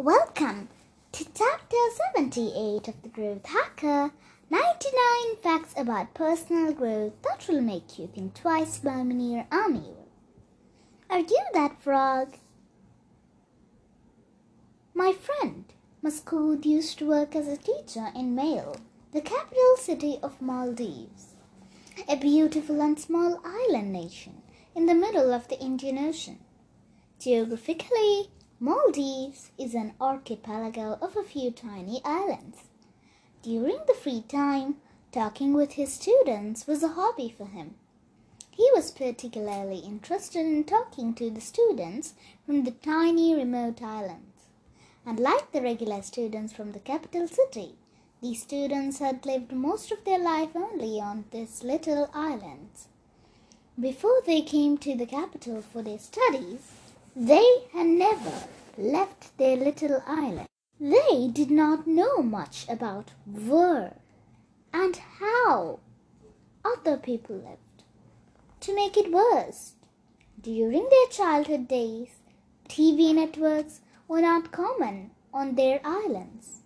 Welcome to chapter 78 of the Growth Hacker 99 Facts about Personal Growth That Will Make You Think Twice by Munir Amir. Are you that frog? My friend Masood used to work as a teacher in Male, the capital city of Maldives, a beautiful and small island nation in the middle of the Indian Ocean. Geographically, Maldives is an archipelago of a few tiny islands. During the free time, talking with his students was a hobby for him. He was particularly interested in talking to the students from the tiny remote islands. Unlike the regular students from the capital city, these students had lived most of their life only on these little islands. Before they came to the capital for their studies, they had never left their little island. They did not know much about where and how other people lived. To make it worse, during their childhood days, TV networks were not common on their islands.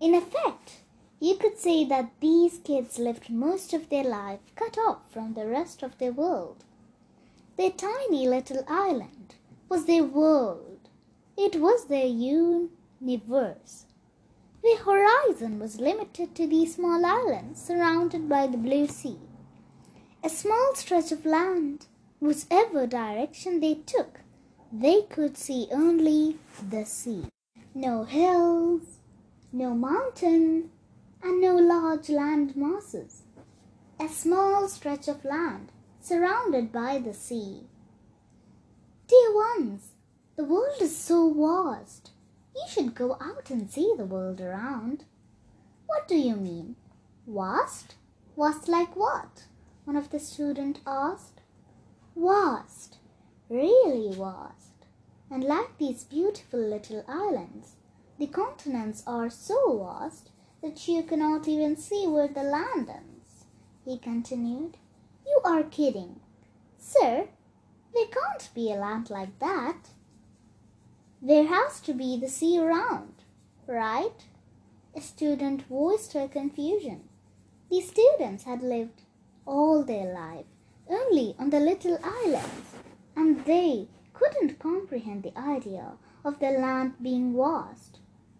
In effect, you could say that these kids lived most of their life cut off from the rest of the world. Their tiny little island was their world. It was their universe. Their horizon was limited to these small islands surrounded by the blue sea. A small stretch of land, whichever direction they took, they could see only the sea. No hills, no mountain, and no large land masses. A small stretch of land surrounded by the sea. Dear ones, the world is so vast. You should go out and see the world around. What do you mean? Vast? Vast like what? One of the students asked. Vast, really vast. And like these beautiful little islands, the continents are so vast that you cannot even see where the land ends. He continued. You are kidding. Sir, there can't be a land like that. There has to be the sea around, right? A student voiced her confusion. The students had lived all their life only on the little islands, and they couldn't comprehend the idea of the land being vast.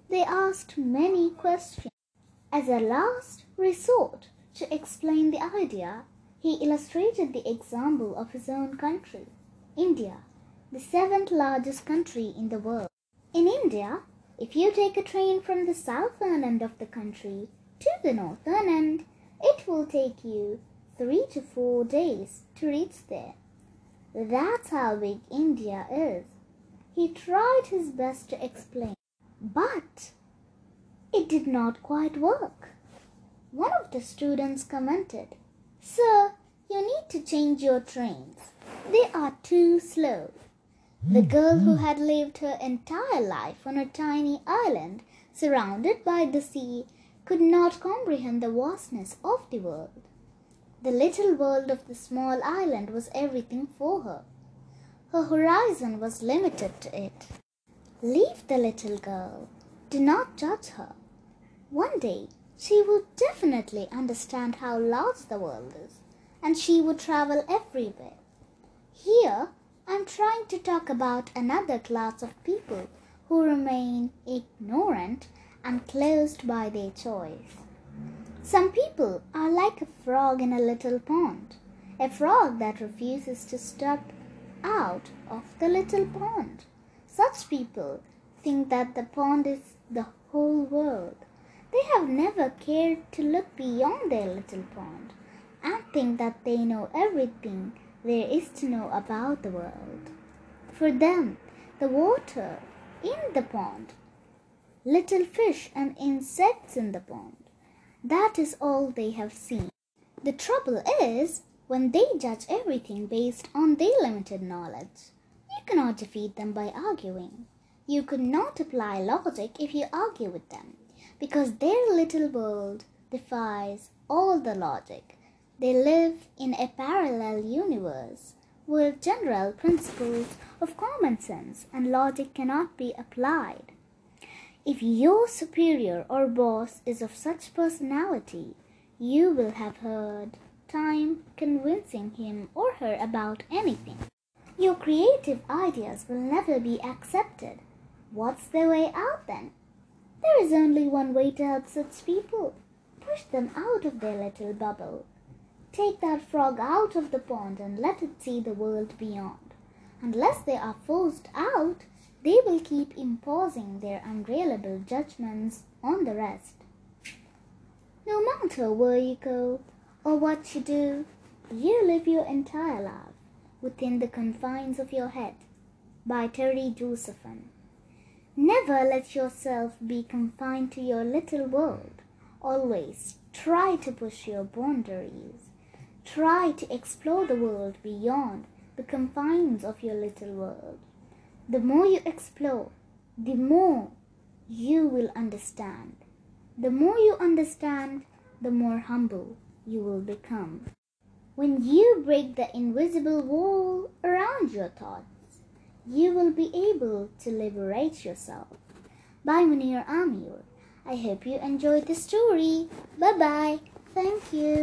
They asked many questions. As a last resort to explain the idea, he illustrated the example of his own country, India, the seventh largest country in the world. In India, if you take a train from the southern end of the country to the northern end, it will take you three to four days to reach there. That's how big India is. He tried his best to explain, but it did not quite work. One of the students commented, Sir, you need to change your trains. They are too slow. The girl who had lived her entire life on a tiny island surrounded by the sea could not comprehend the vastness of the world. The little world of the small island was everything for her. Her horizon was limited to it. Leave the little girl. Do not judge her. One day she would definitely understand how large the world is, and she would travel everywhere. Here I'm trying to talk about another class of people who remain ignorant and closed by their choice. Some people are like a frog in a little pond, a frog that refuses to step out of the little pond. Such people think that the pond is the whole world. They have never cared to look beyond their little pond and think that they know everything there is to know about the world. For them, the water in the pond, little fish and insects in the pond, that is all they have seen. The trouble is when they judge everything based on their limited knowledge. You cannot defeat them by arguing. You could not apply logic if you argue with them, because their little world defies all the logic. They live in a parallel universe where general principles of common sense and logic cannot be applied. If your superior or boss is of such personality, you will have heard time convincing him or her about anything. Your creative ideas will never be accepted. What's the way out then? There is only one way to help such people. Push them out of their little bubble. Take that frog out of the pond and let it see the world beyond. Unless they are forced out, they will keep imposing their unreliable judgments on the rest. No matter where you go or what you do, you live your entire life within the confines of your head. By Terry Josephson. Never let yourself be confined to your little world. Always try to push your boundaries. Try to explore the world beyond the confines of your little world. The more you explore, the more you will understand. The more you understand, the more humble you will become. When you break the invisible wall around your thoughts, you will be able to liberate yourself. By Munir Amir. I hope you enjoyed the story. Bye bye. Thank you.